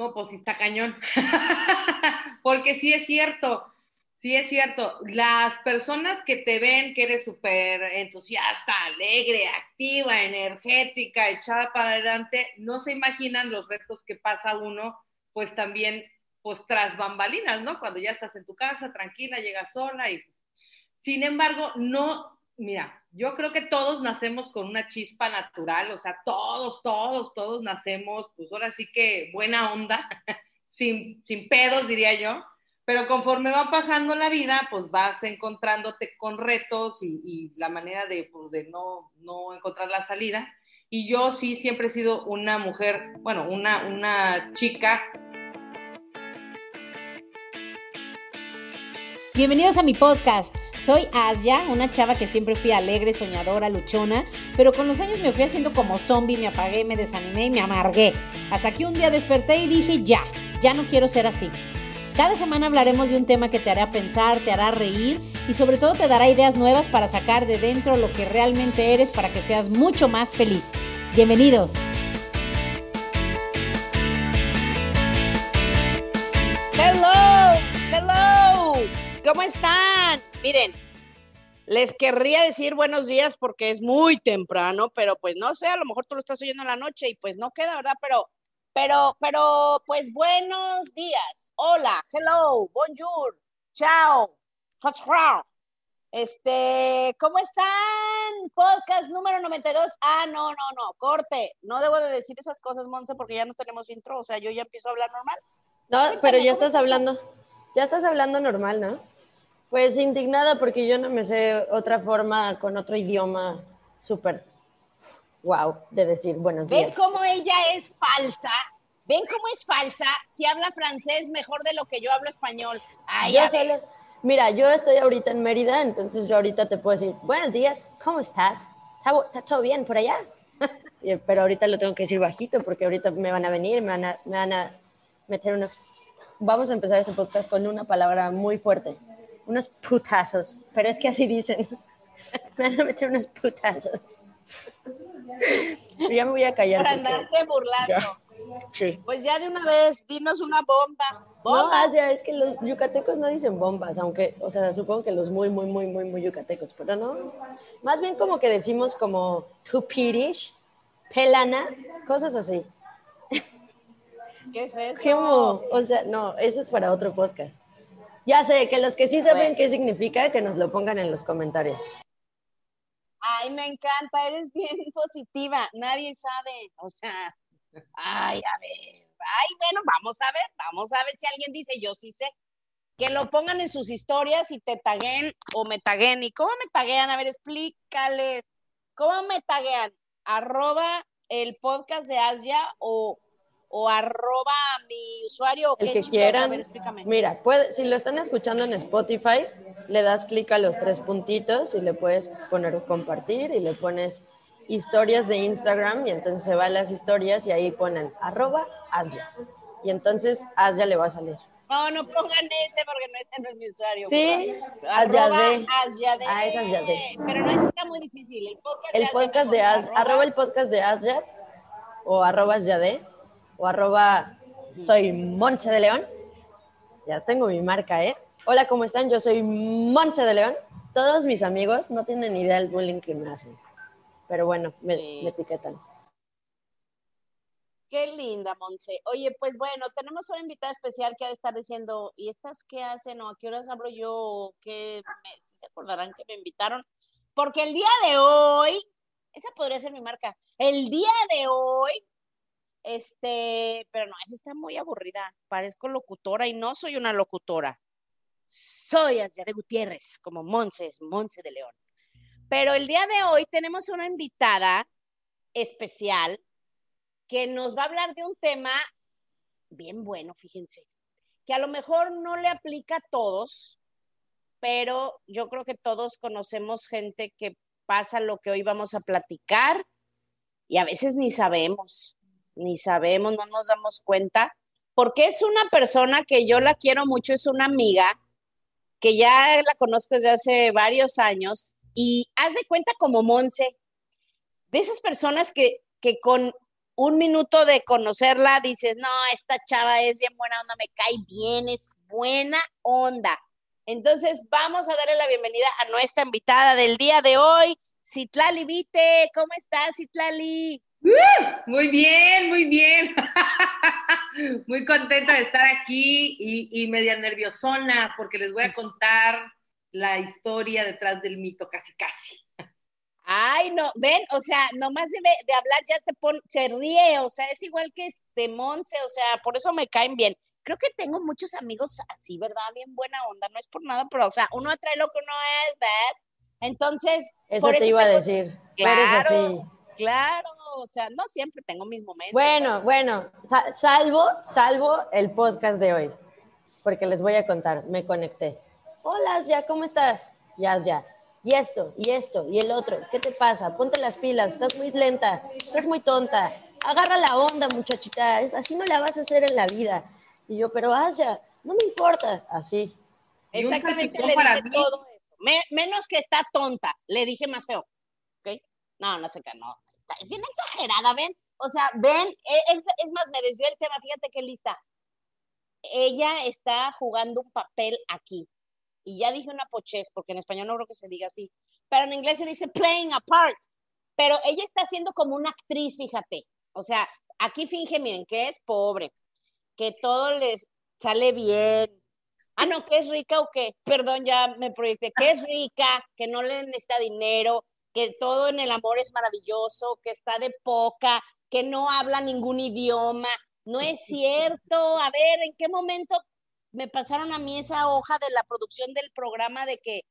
No, pues sí está cañón. Porque sí es cierto, sí es cierto. Las personas que te ven que eres súper entusiasta, alegre, activa, energética, echada para adelante, no se imaginan los retos que pasa uno, pues también, pues tras bambalinas, ¿no? Cuando ya estás en tu casa, tranquila, llegas sola y... Sin embargo, no, mira, yo creo que todos nacemos con una chispa natural, o sea, todos, todos, todos nacemos, pues ahora sí que buena onda, sin, sin pedos, diría yo, pero conforme va pasando la vida, pues vas encontrándote con retos y, la manera de, pues, de no, no encontrar la salida. Y yo sí siempre he sido una mujer, bueno, una, una chica Bienvenidos a mi podcast. Soy Asia, una chava que siempre fui alegre, soñadora, luchona, pero con los años me fui haciendo como zombie, me apagué, me desanimé y me amargué. Hasta que un día desperté y dije, ya, ya no quiero ser así. Cada semana hablaremos de un tema que te hará pensar, te hará reír y sobre todo te dará ideas nuevas para sacar de dentro lo que realmente eres para que seas mucho más feliz. Bienvenidos. ¿Cómo están? Miren, les querría decir buenos días porque es muy temprano, pero pues no sé, a lo mejor tú lo estás oyendo en la noche y pues no queda, ¿verdad? Pero, pero, pero, pues buenos días. Hola, hello, bonjour, chao, este, ¿cómo están? Podcast número 92. Ah, no, no, no, corte. No debo de decir esas cosas, Monse, porque ya no tenemos intro, o sea, yo ya empiezo a hablar normal. No, pero ya estás hablando, ya estás hablando normal, ¿no? Pues indignada porque yo no me sé otra forma con otro idioma súper wow de decir buenos días. ¿Ven cómo ella es falsa? ¿Ven cómo es falsa? Si habla francés mejor de lo que yo hablo español. Ay, yo solo, mira, yo estoy ahorita en Mérida, entonces yo ahorita te puedo decir, buenos días, ¿cómo estás? ¿Está, todo bien por allá? Pero ahorita lo tengo que decir bajito porque ahorita me van a venir, me van a, me van a meter unos... Vamos a empezar este podcast con una palabra muy fuerte unos putazos, pero es que así dicen. Me van a meter unos putazos. ya me voy a callar. Para andarte burlando. Sí. Pues ya de una vez, dinos una bomba. bomba. No, ya es que los yucatecos no dicen bombas, aunque, o sea, supongo que los muy, muy, muy, muy, muy yucatecos, pero no. Más bien como que decimos como tupirish, pelana, cosas así. ¿Qué es eso? O sea, no, eso es para otro podcast. Ya sé, que los que sí saben qué significa, que nos lo pongan en los comentarios. Ay, me encanta, eres bien positiva, nadie sabe, o sea, ay, a ver, ay, bueno, vamos a ver, vamos a ver si alguien dice, yo sí sé, que lo pongan en sus historias y te taguen o me taguen. ¿Y cómo me taguean? A ver, explícale, ¿cómo me taguean? Arroba el podcast de Asia o o arroba mi usuario. El que quieran. Mira, puede, si lo están escuchando en Spotify, le das clic a los tres puntitos y le puedes poner compartir y le pones historias de Instagram y entonces se van las historias y ahí ponen arroba Asya. Y entonces Asya le va a salir. No, no pongan ese porque no ese no es mi usuario. Sí, Asya de. Ah, es Asya de. Pero no está muy difícil. El podcast de, Asya, arroba el podcast de Asya o arroba Asya de o arroba soy Monche de León. Ya tengo mi marca, ¿eh? Hola, ¿cómo están? Yo soy Monche de León. Todos mis amigos no tienen idea del bullying que me hacen. Pero bueno, me, etiquetan. Qué linda, Monse. Oye, pues bueno, tenemos una invitada especial que ha de estar diciendo, ¿y estas qué hacen o a qué horas hablo yo? ¿Qué si se acordarán que me invitaron? Porque el día de hoy, esa podría ser mi marca, el día de hoy este, pero no, esa está muy aburrida. Parezco locutora y no soy una locutora. Soy Asia de Gutiérrez, como Monses, Monse de León. Pero el día de hoy tenemos una invitada especial que nos va a hablar de un tema bien bueno, fíjense, que a lo mejor no le aplica a todos, pero yo creo que todos conocemos gente que pasa lo que hoy vamos a platicar y a veces ni sabemos ni sabemos, no nos damos cuenta, porque es una persona que yo la quiero mucho, es una amiga que ya la conozco desde hace varios años y haz de cuenta como Monse, de esas personas que, que con un minuto de conocerla, dices, no, esta chava es bien buena onda, me cae bien, es buena onda. Entonces, vamos a darle la bienvenida a nuestra invitada del día de hoy, Citlali Vite. ¿Cómo estás, Citlali? Muy bien, muy bien. muy contenta de estar aquí y, y media nerviosona porque les voy a contar la historia detrás del mito, casi, casi. Ay, no, ven, o sea, nomás de, de hablar ya te pone, se ríe, o sea, es igual que este Monse, o sea, por eso me caen bien. Creo que tengo muchos amigos así, ¿verdad? Bien buena onda, no es por nada, pero, o sea, uno atrae lo que uno es, ¿ves? Entonces. Eso te iba a decir. Claro, así. claro, o sea, no siempre tengo mis momentos. Bueno, bueno, salvo, salvo el podcast de hoy, porque les voy a contar, me conecté. Hola, ya, ¿cómo estás? Ya, ya. Y esto, y esto, y el otro. ¿Qué te pasa? Ponte las pilas, estás muy lenta, estás muy tonta. Agarra la onda, muchachita, así no la vas a hacer en la vida. Y yo, pero Asia, no me importa, así. Exactamente, le dije todo eso. menos que está tonta, le dije más feo. ¿Ok? No, no sé qué, no. Es bien exagerada, ¿ven? O sea, ven, e, es, es más, me desvió el tema, fíjate qué lista. Ella está jugando un papel aquí. Y ya dije una pochez, porque en español no creo que se diga así, pero en inglés se dice playing a part, pero ella está haciendo como una actriz, fíjate, o sea, aquí finge, miren, que es pobre, que todo les sale bien, ah, no, que es rica o qué, perdón, ya me proyecté, que es rica, que no le necesita dinero, que todo en el amor es maravilloso, que está de poca, que no habla ningún idioma. No es cierto. A ver, ¿en qué momento me pasaron a mí esa hoja de la producción del programa de que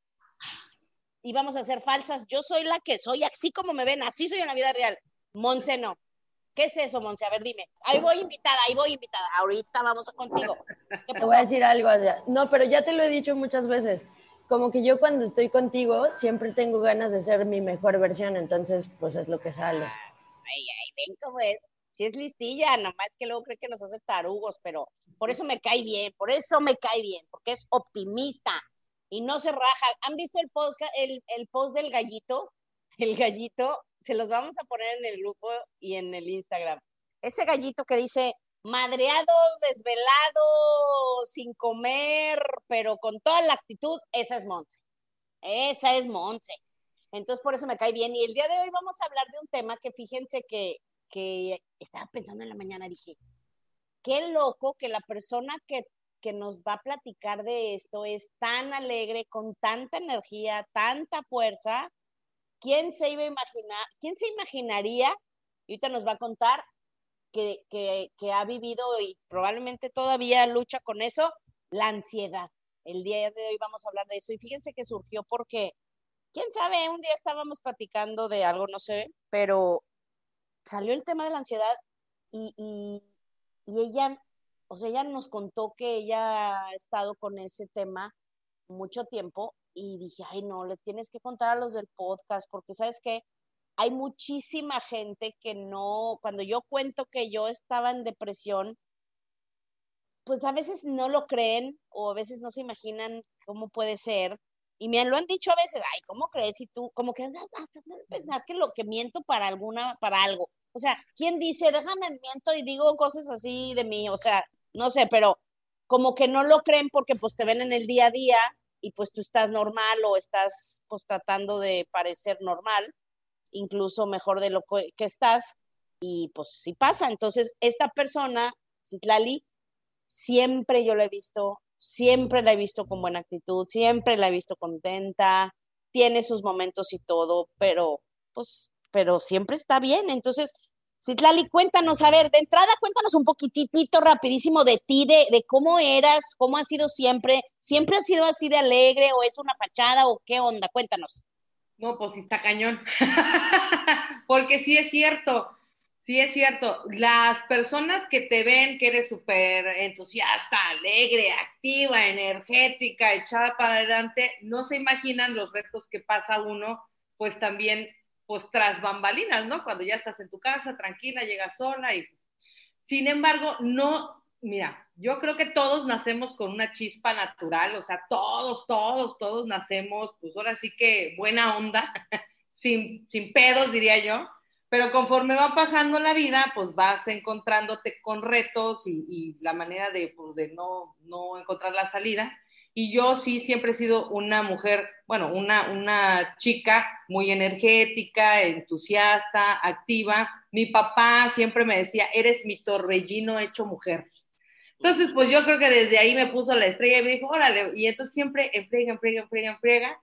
íbamos a ser falsas. Yo soy la que soy, así como me ven, así soy en la vida real. Monse no. ¿Qué es eso, Monse? A ver, dime. Ahí voy invitada, ahí voy invitada. Ahorita vamos contigo. Te voy a decir algo, No, pero ya te lo he dicho muchas veces. Como que yo cuando estoy contigo siempre tengo ganas de ser mi mejor versión, entonces pues es lo que sale. Ay, ay, ven cómo es. Si es listilla, nomás que luego cree que nos hace tarugos, pero por eso me cae bien, por eso me cae bien, porque es optimista y no se raja. ¿Han visto el, podcast, el, post del gallito? El gallito, se los vamos a poner en el grupo y en el Instagram. Ese gallito que dice, madreado, desvelado, sin comer, pero con toda la actitud, esa es Monse. Esa es Monse. Entonces, por eso me cae bien. Y el día de hoy vamos a hablar de un tema que fíjense que, que estaba pensando en la mañana, dije, qué loco que la persona que, nos va a platicar de esto es tan alegre, con tanta energía, tanta fuerza. ¿Quién se iba a imaginar, quién se imaginaría, y ahorita nos va a contar, que, que ha vivido y probablemente todavía lucha con eso, la ansiedad? El día de hoy vamos a hablar de eso. Y fíjense que surgió porque, quién sabe, un día estábamos platicando de algo, no sé, pero salió el tema de la ansiedad y, y ella, o sea, ella nos contó que ella ha estado con ese tema mucho tiempo y dije, ay, no, le tienes que contar a los del podcast, porque sabes que hay muchísima gente que no, cuando yo cuento que yo estaba en depresión, pues a veces no lo creen o a veces no se imaginan cómo puede ser. Y me lo han dicho a veces, ay, ¿cómo crees? Y tú, como que pensar que lo que miento para alguna, para algo. O sea, ¿quién dice, déjame miento y digo cosas así de mí? O sea, no sé, pero como que no lo creen porque pues te ven en el día a día y pues tú estás normal o estás pues tratando de parecer normal, incluso mejor de lo que estás y pues sí pasa. Entonces, esta persona, Citlali, siempre yo la he visto, siempre la he visto con buena actitud, siempre la he visto contenta, tiene sus momentos y todo, pero pues pero siempre está bien. Entonces, Citlali, cuéntanos, a ver, de entrada cuéntanos un poquitito rapidísimo de ti, de, de cómo eras, cómo has sido siempre, siempre has sido así de alegre o es una fachada o qué onda, cuéntanos. No, pues sí está cañón, porque sí es cierto, sí es cierto, las personas que te ven que eres súper entusiasta, alegre, activa, energética, echada para adelante, no se imaginan los retos que pasa uno, pues también pues tras bambalinas, ¿no? Cuando ya estás en tu casa, tranquila, llegas sola y... Sin embargo, no, mira, yo creo que todos nacemos con una chispa natural, o sea, todos, todos, todos nacemos, pues ahora sí que buena onda, sin, sin pedos, diría yo, Pero conforme va pasando la vida, pues vas encontrándote con retos y, y la manera de, pues, de no, no encontrar la salida. Y yo sí siempre he sido una mujer, bueno, una, una chica muy energética, entusiasta, activa. Mi papá siempre me decía, eres mi torbellino hecho mujer. Entonces, pues yo creo que desde ahí me puso la estrella y me dijo, órale, y entonces siempre enfriega, enfriega, enfriega, enfriega.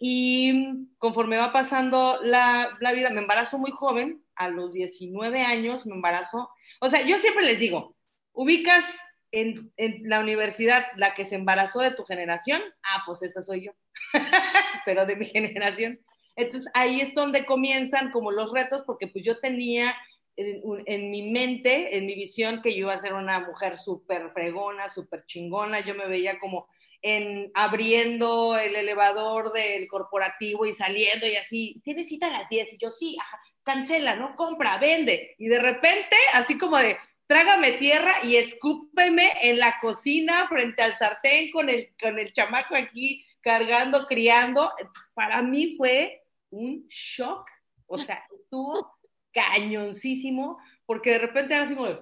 Y conforme va pasando la, la vida, me embarazo muy joven, a los 19 años me embarazo. O sea, yo siempre les digo, ubicas en, en, la universidad la que se embarazó de tu generación, ah, pues esa soy yo, pero de mi generación. Entonces ahí es donde comienzan como los retos, porque pues yo tenía en, en mi mente, en mi visión, que yo iba a ser una mujer súper fregona, súper chingona, yo me veía como en abriendo el elevador del corporativo y saliendo y así, tienes cita a las 10 y yo sí, ajá, cancela, ¿no? Compra, vende. Y de repente, así como de, trágame tierra y escúpeme en la cocina frente al sartén con el, con el chamaco aquí cargando, criando. Para mí fue un shock. O sea, estuvo cañoncísimo porque de repente así como de,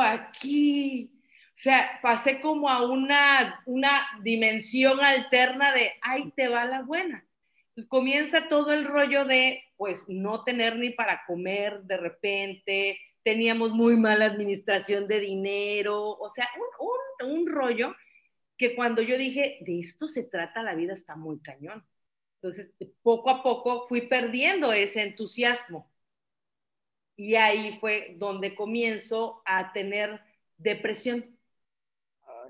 aquí. O sea, pasé como a una, una dimensión alterna de, ahí te va la buena. Pues comienza todo el rollo de, pues, no tener ni para comer de repente, teníamos muy mala administración de dinero, o sea, un, un, un, rollo que cuando yo dije, de esto se trata la vida, está muy cañón. Entonces, poco a poco fui perdiendo ese entusiasmo. Y ahí fue donde comienzo a tener depresión.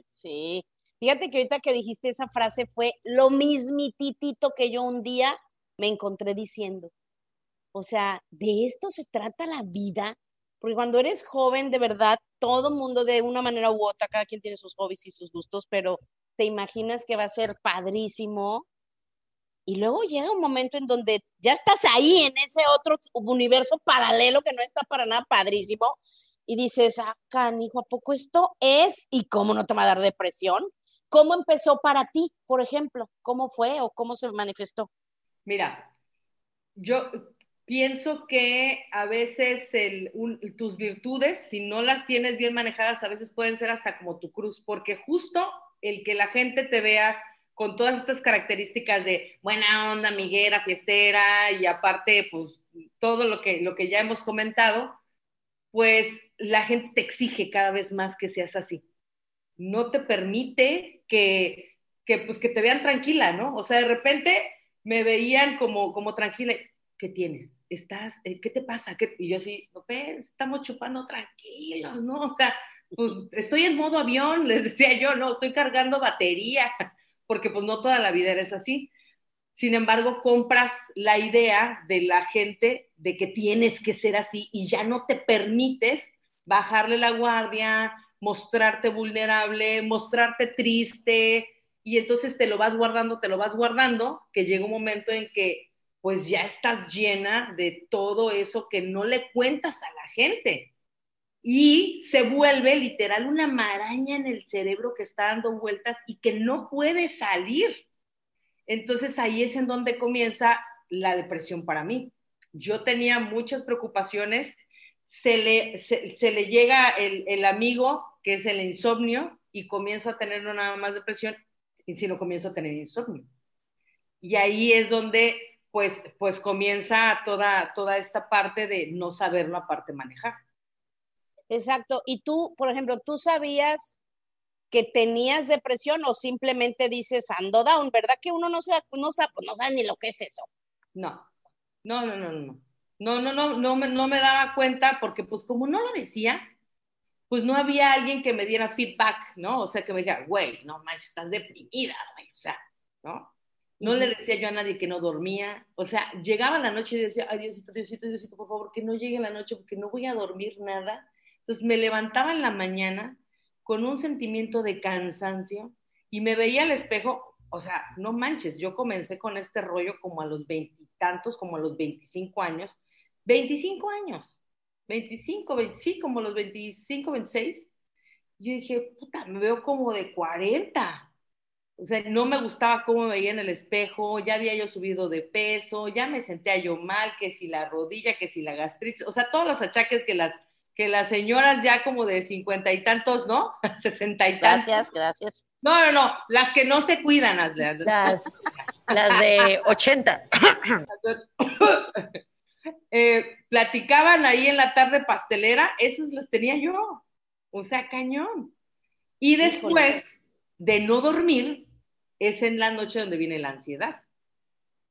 Sí, fíjate que ahorita que dijiste esa frase fue lo mismititito que yo un día me encontré diciendo. O sea, de esto se trata la vida porque cuando eres joven, de verdad, todo mundo de una manera u otra, cada quien tiene sus hobbies y sus gustos, pero te imaginas que va a ser padrísimo. Y luego llega un momento en donde ya estás ahí en ese otro universo paralelo que no está para nada padrísimo. Y dices, ah, canijo, ¿a poco esto es? ¿Y cómo no te va a dar depresión? ¿Cómo empezó para ti, por ejemplo? ¿Cómo fue o cómo se manifestó? Mira, yo pienso que a veces el, un, tus virtudes, si no las tienes bien manejadas, a veces pueden ser hasta como tu cruz, porque justo el que la gente te vea con todas estas características de buena onda, miguera, fiestera y aparte, pues todo lo que, lo que ya hemos comentado, pues la gente te exige cada vez más que seas así. No te permite que, que, pues, que te vean tranquila, ¿no? O sea, de repente me veían como, como tranquila. ¿Qué tienes? estás, eh, ¿qué te pasa? ¿Qué? Y yo así, no, estamos chupando tranquilos, ¿no? O sea, pues estoy en modo avión, les decía yo, no, estoy cargando batería, porque pues no toda la vida eres así. Sin embargo, compras la idea de la gente de que tienes que ser así y ya no te permites bajarle la guardia, mostrarte vulnerable, mostrarte triste, y entonces te lo vas guardando, te lo vas guardando, que llega un momento en que pues ya estás llena de todo eso que no le cuentas a la gente. Y se vuelve literal una maraña en el cerebro que está dando vueltas y que no puede salir. Entonces ahí es en donde comienza la depresión para mí. Yo tenía muchas preocupaciones, se le, se, le llega el, el, amigo, que es el insomnio, y comienzo a tener no nada más depresión, sino comienzo a tener insomnio. Y ahí es donde pues, pues comienza toda, toda esta parte de no saberlo aparte manejar. Exacto. Y tú, por ejemplo, tú sabías que tenías depresión o simplemente dices ando down, ¿verdad? Que uno no sabe, no sabe, no sabe ni lo que es eso. No, no, no, no, no. No, no, no, no me, no me daba cuenta porque pues como no lo decía, pues no había alguien que me diera feedback, ¿no? O sea, que me dijera, güey, no manches, estás deprimida, güey, o sea, ¿no? No le decía yo a nadie que no dormía. O sea, llegaba la noche y decía, ay, Diosito, Diosito, Diosito, por favor, que no llegue la noche porque no voy a dormir nada. Entonces me levantaba en la mañana con un sentimiento de cansancio y me veía al espejo. O sea, no manches, yo comencé con este rollo como a los veintitantos, como a los veinticinco años. Veinticinco años, veinticinco, veinticinco, como los veinticinco, veintiséis. Yo dije, puta, me veo como de cuarenta O sea, no me gustaba cómo me veía en el espejo, ya había yo subido de peso, ya me sentía yo mal, que si la rodilla, que si la gastritis, o sea, todos los achaques que las, que las señoras ya como de cincuenta y tantos, ¿no? Sesenta y tantos. Gracias, gracias. No, no, no, las que no se cuidan. Las, las, las de 80. eh, platicaban ahí en la tarde pastelera, esas las tenía yo. O sea, cañón. Y después de no dormir, es en la noche donde viene la ansiedad.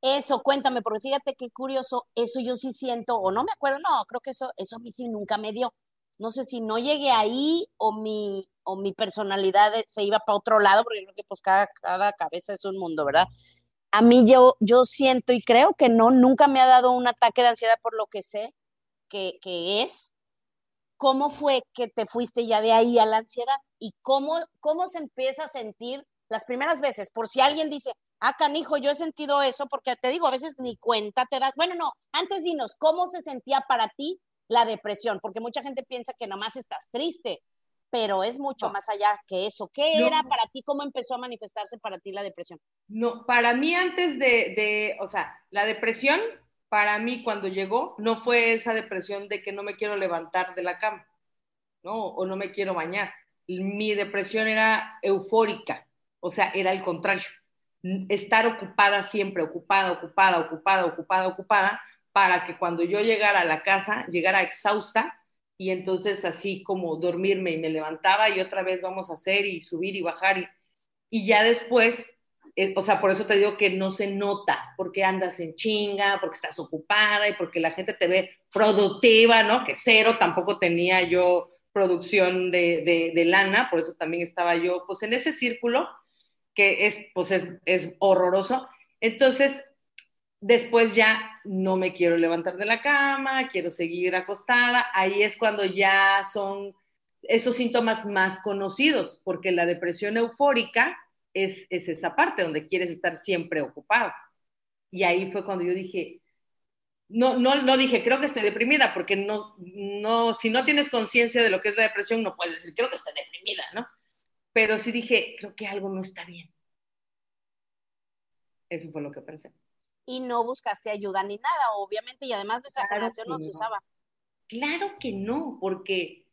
Eso, cuéntame, porque fíjate qué curioso, eso yo sí siento, o no me acuerdo, no, creo que eso, eso a mí sí nunca me dio. No sé si no llegué ahí o mi, o mi personalidad se iba para otro lado, porque creo que pues cada, cada cabeza es un mundo, ¿verdad? A mí yo, yo siento y creo que no, nunca me ha dado un ataque de ansiedad por lo que sé que, que es. ¿Cómo fue que te fuiste ya de ahí a la ansiedad? ¿Y cómo, cómo se empieza a sentir las primeras veces? Por si alguien dice, ah, canijo, yo he sentido eso, porque te digo, a veces ni cuenta te das. Bueno, no, antes dinos, ¿cómo se sentía para ti la depresión? Porque mucha gente piensa que nomás estás triste, pero es mucho más allá que eso. ¿Qué No. era para ti? ¿Cómo empezó a manifestarse para ti la depresión? No, para mí antes de, de, o sea, la depresión, para mí cuando llegó, no fue esa depresión de que no me quiero levantar de la cama, ¿no? O no me quiero bañar. Mi depresión era eufórica, o sea, era el contrario. Estar ocupada siempre, ocupada, ocupada, ocupada, ocupada, ocupada, para que cuando yo llegara a la casa, llegara exhausta y entonces así como dormirme y me levantaba y otra vez vamos a hacer y subir y bajar y, y ya después eh, o sea, por eso te digo que no se nota, porque andas en chinga, porque estás ocupada y porque la gente te ve productiva, ¿no? Que cero tampoco tenía yo producción de, de, de lana, por eso también estaba yo, pues en ese círculo que es, pues es, es horroroso. Entonces, después ya no me quiero levantar de la cama, quiero seguir acostada, ahí es cuando ya son esos síntomas más conocidos, porque la depresión eufórica es, es, esa parte donde quieres estar siempre ocupado. Y ahí fue cuando yo dije, no, no, no dije, creo que estoy deprimida, porque no, no, si no tienes conciencia de lo que es la depresión, no puedes decir, creo que estoy deprimida, ¿no? Pero sí dije, creo que algo no está bien. Eso fue lo que pensé. Y no buscaste ayuda ni nada, obviamente, y además nuestra Claro generación no se usaba. Claro que no, porque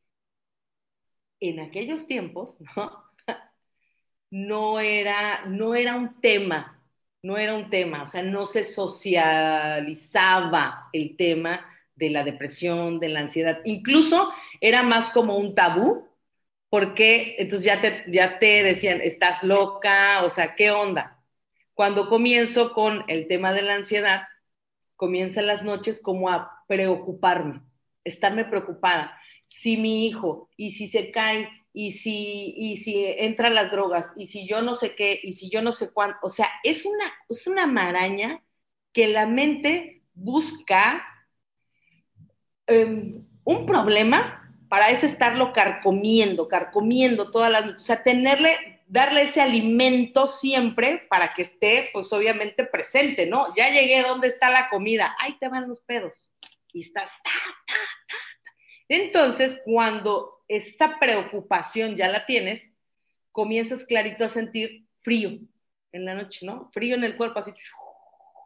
en aquellos tiempos, ¿no? no era, no era un tema, no era un tema, o sea, no se socializaba el tema de la depresión, de la ansiedad, incluso era más como un tabú, porque entonces ya te, ya te decían, estás loca, o sea, ¿qué onda? Cuando comienzo con el tema de la ansiedad, comienzan las noches como a preocuparme, estarme preocupada. Si mi hijo, y si se cae, y si, y si entran las drogas, y si yo no sé qué, y si yo no sé cuánto, o sea, es una, es una maraña que la mente busca um, un problema para ese estarlo carcomiendo, carcomiendo todas las noches, o sea, tenerle, darle ese alimento siempre para que esté, pues obviamente presente, ¿no? Ya llegué, ¿dónde está la comida? Ahí te van los pedos. Y estás. Entonces, cuando esta preocupación ya la tienes, comienzas clarito a sentir frío en la noche, ¿no? Frío en el cuerpo, así,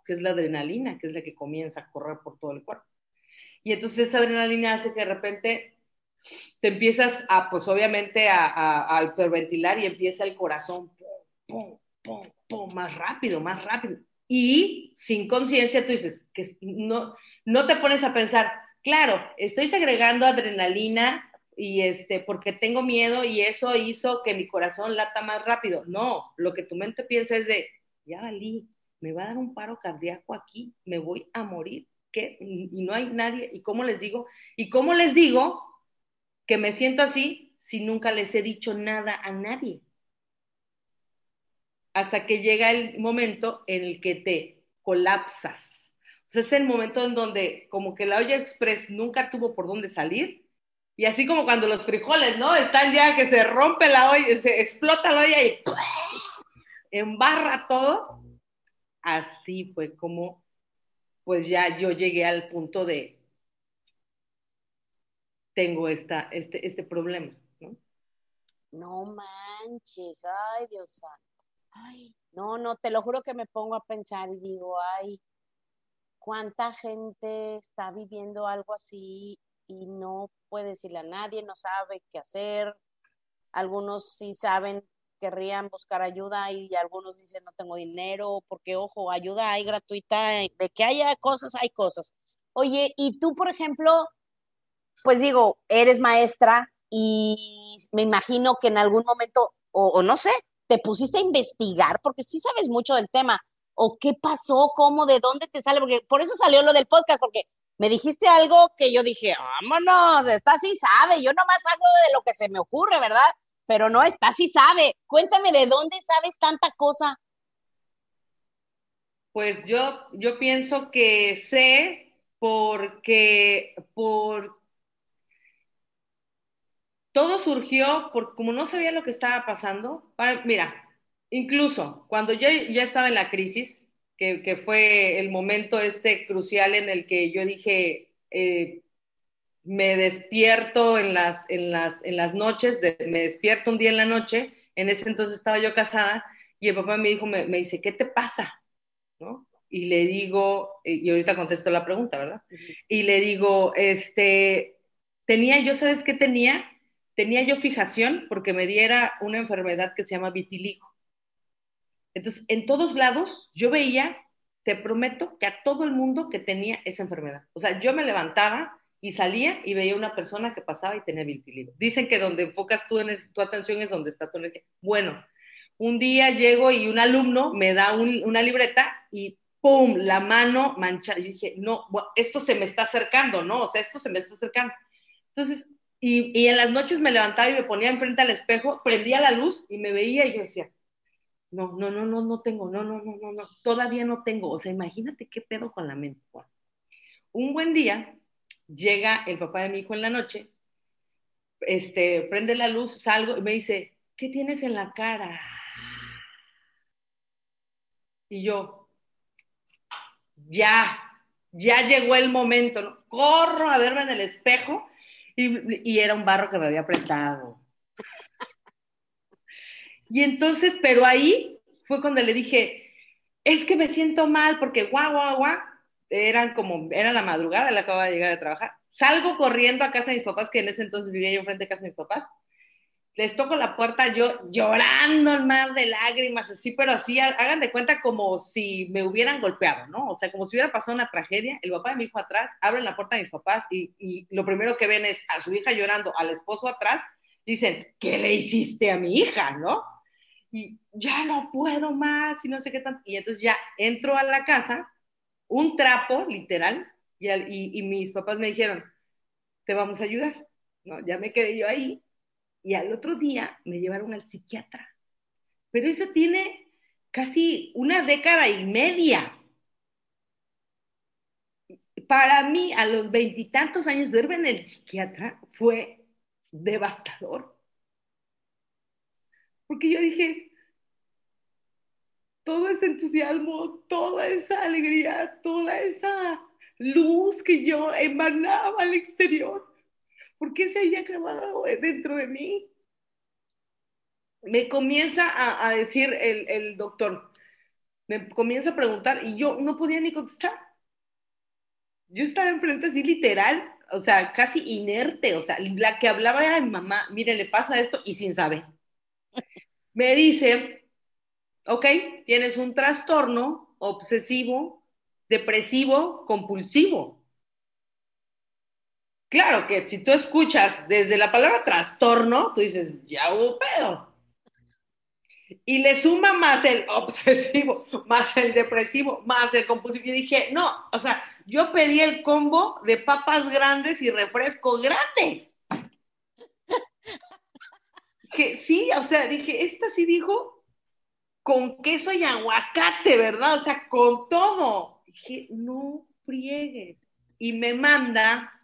que es la adrenalina, que es la que comienza a correr por todo el cuerpo. Y entonces esa adrenalina hace que de repente te empiezas a, pues obviamente, a, a, a hiperventilar y empieza el corazón, pum, pum, pum, más rápido, más rápido. Y sin conciencia tú dices, que no, no te pones a pensar, claro, estoy segregando adrenalina y este, porque tengo miedo y eso hizo que mi corazón lata más rápido. No, lo que tu mente piensa es de, ya valí, me va a dar un paro cardíaco aquí, me voy a morir, ¿qué? Y no hay nadie, ¿y cómo les digo? ¿Y cómo les digo que me siento así si nunca les he dicho nada a nadie? Hasta que llega el momento en el que te colapsas. O es el momento en donde como que la olla express nunca tuvo por dónde salir y así como cuando los frijoles, ¿no? Están ya que se rompe la olla, se explota la olla y embarra a todos. Así fue como, pues ya yo llegué al punto de, tengo esta, este, este problema, ¿no? No manches, ay Dios santo. Ay, no, no, te lo juro que me pongo a pensar y digo, ay, cuánta gente está viviendo algo así y no puede decirle a nadie, no sabe qué hacer. Algunos sí saben, querrían buscar ayuda y algunos dicen no tengo dinero, porque ojo, ayuda hay gratuita, de que haya cosas, hay cosas. Oye, y tú, por ejemplo, pues digo, eres maestra y me imagino que en algún momento, o, no sé, te pusiste a investigar, porque sí sabes mucho del tema, o qué pasó, cómo, de dónde te sale, porque por eso salió lo del podcast, porque me dijiste algo que yo dije, vámonos, esta sí sabe, yo nomás hago de lo que se me ocurre, ¿verdad? Pero no, esta sí sabe. Cuéntame de dónde sabes tanta cosa. Pues yo, yo pienso que sé porque por todo surgió por como no sabía lo que estaba pasando. Mira, incluso cuando yo ya estaba en la crisis, que, que, fue el momento este crucial en el que yo dije, eh, me despierto en las, en las, en las noches, de, me despierto un día en la noche, en ese entonces estaba yo casada, y el papá me dijo, me, me dice, ¿qué te pasa? ¿No? Y le digo, y ahorita contesto la pregunta, ¿verdad? Uh -huh. Y le digo, este, tenía, yo sabes qué tenía? Tenía yo fijación porque me diera una enfermedad que se llama vitiligo. Entonces, en todos lados yo veía, te prometo, que a todo el mundo que tenía esa enfermedad. O sea, yo me levantaba y salía y veía una persona que pasaba y tenía vitiligo. Dicen que donde enfocas tú en tu atención es donde está tu energía. Bueno, un día llego y un alumno me da un, una libreta y ¡pum! La mano manchada. Y dije, no, esto se me está acercando, ¿no? O sea, esto se me está acercando. Entonces, y, en las noches me levantaba y me ponía enfrente al espejo, prendía la luz y me veía y yo decía, no, no, no, no, no tengo, no, no, no, no, no, todavía no tengo. O sea, imagínate qué pedo con la mente. Un buen día llega el papá de mi hijo en la noche, este, prende la luz, salgo y me dice, ¿qué tienes en la cara? Y yo, ya, ya llegó el momento, corro a verme en el espejo y, era un barro que me había apretado. Y entonces, pero ahí fue cuando le dije, es que me siento mal porque guau, guau, guau, eran como, era la madrugada, le acababa de llegar a trabajar. Salgo corriendo a casa de mis papás, que en ese entonces vivía yo frente a casa de mis papás. Les toco la puerta yo llorando el mar de lágrimas, así, pero así, hagan de cuenta como si me hubieran golpeado, ¿no? O sea, como si hubiera pasado una tragedia. El papá de mi hijo atrás, abren la puerta de mis papás y, y lo primero que ven es a su hija llorando, al esposo atrás, dicen, ¿qué le hiciste a mi hija, no? y ya no puedo más y no sé qué tanto. Y entonces ya entro a la casa, un trapo, literal, y, al, y, y, mis papás me dijeron, te vamos a ayudar. No, ya me quedé yo ahí. Y al otro día me llevaron al psiquiatra. Pero eso tiene casi una década y media. Para mí, a los veintitantos años, verme en el psiquiatra fue devastador porque yo dije, todo ese entusiasmo, toda esa alegría, toda esa luz que yo emanaba al exterior, ¿por qué se había acabado dentro de mí? Me comienza a, decir el, el, doctor, me comienza a preguntar y yo no podía ni contestar. Yo estaba enfrente así literal, o sea, casi inerte, o sea, la que hablaba era mi mamá, mire, le pasa esto y sin saber me dice, ok, tienes un trastorno obsesivo, depresivo, compulsivo. Claro que si tú escuchas desde la palabra trastorno, tú dices, ya hubo pedo. Y le suma más el obsesivo, más el depresivo, más el compulsivo. Y dije, no, o sea, yo pedí el combo de papas grandes y refresco grande que sí, o sea, dije, esta sí dijo con queso y aguacate, ¿verdad? O sea, con todo. Dije, no friegues. Y me manda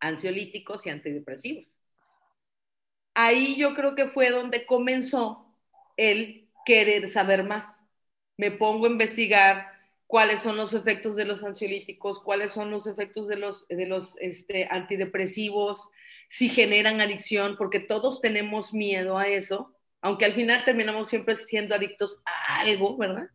ansiolíticos y antidepresivos. Ahí yo creo que fue donde comenzó el querer saber más. Me pongo a investigar cuáles son los efectos de los ansiolíticos, cuáles son los efectos de los, de los este, antidepresivos, si generan adicción, porque todos tenemos miedo a eso, aunque al final terminamos siempre siendo adictos a algo, ¿verdad?